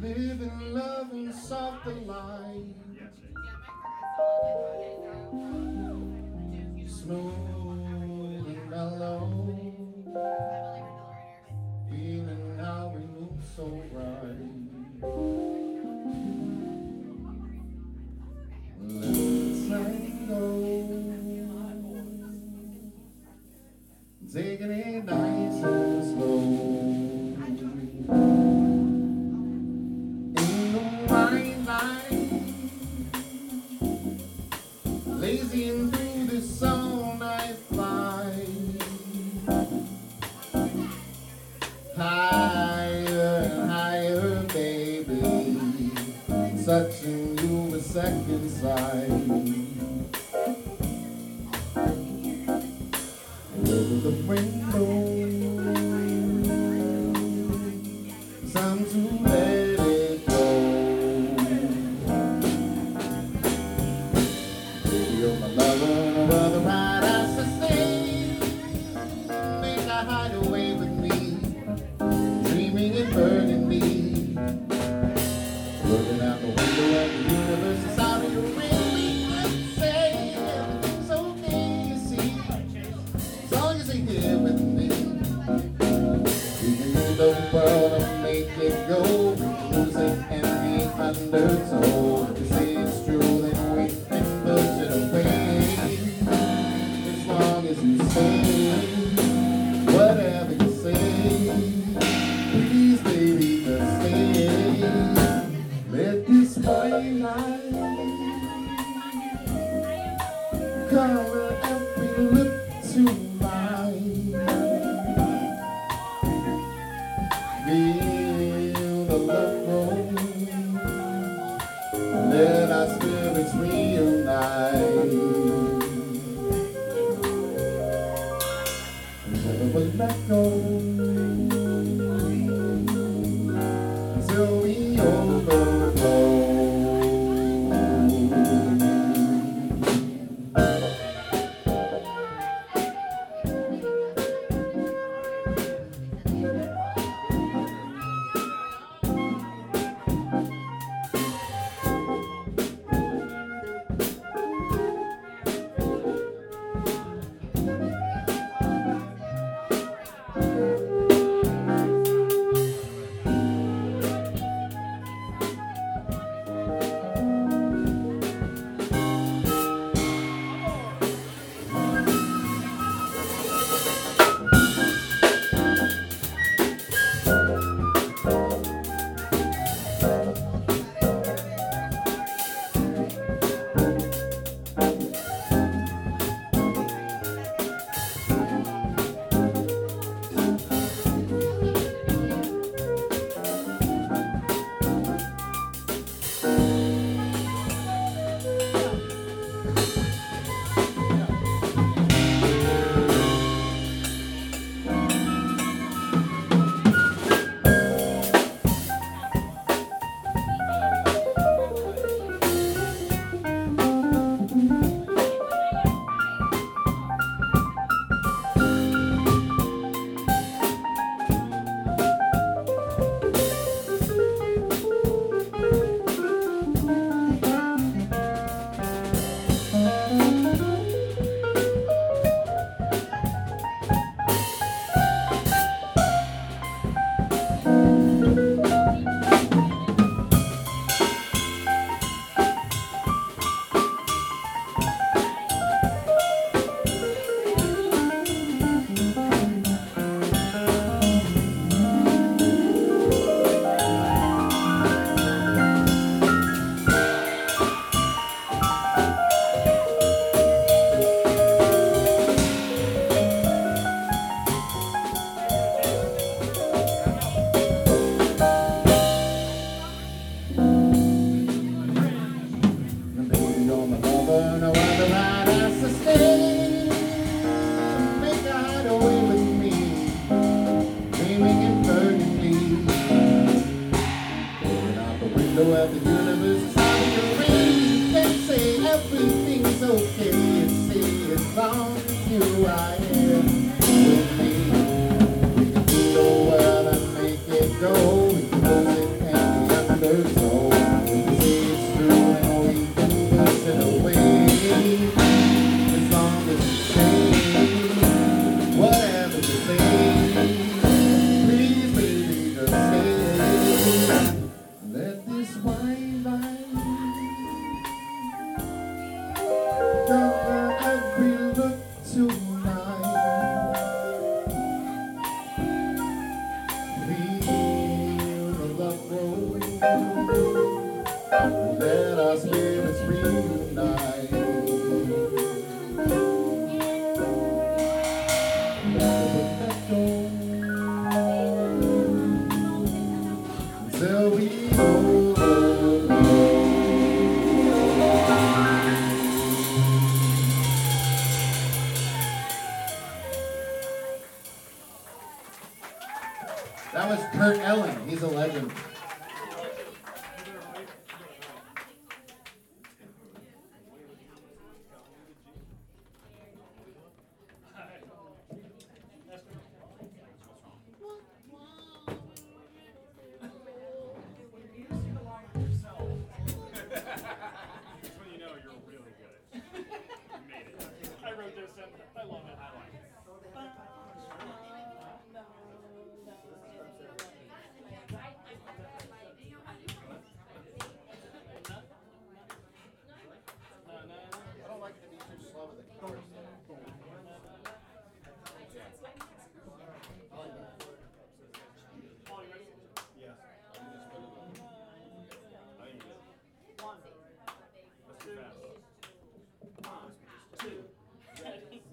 Living, loving, soft and light. Smooth and mellow. Ziggity, nice and slow. In the wine lazy and through the sun I fly. Higher, higher, baby, touching you a second sight. the rainbow. color every look to mine. Feel the love grow. Let our spirits reunite. Never let go. have to do Let our spirits reunite. We. That was Kurt Elling. He's a legend.